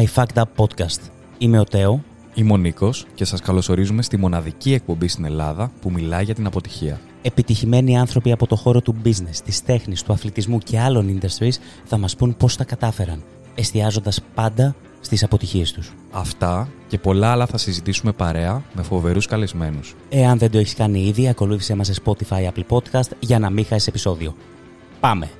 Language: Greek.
I Fucked Up Podcast. Είμαι ο Τέο. Είμαι ο Νίκος και σας καλωσορίζουμε στη μοναδική εκπομπή στην Ελλάδα που μιλάει για την αποτυχία. Επιτυχημένοι άνθρωποι από το χώρο του business, της τέχνης, του αθλητισμού και άλλων industries θα μας πούν πώς τα κατάφεραν, εστιάζοντας πάντα στις αποτυχίες τους. Αυτά και πολλά άλλα θα συζητήσουμε παρέα με φοβερούς καλεσμένους. Εάν δεν το έχεις κάνει ήδη, ακολούθησέ μας σε Spotify, Apple Podcast για να μην χάσεις επεισόδιο. Πάμε!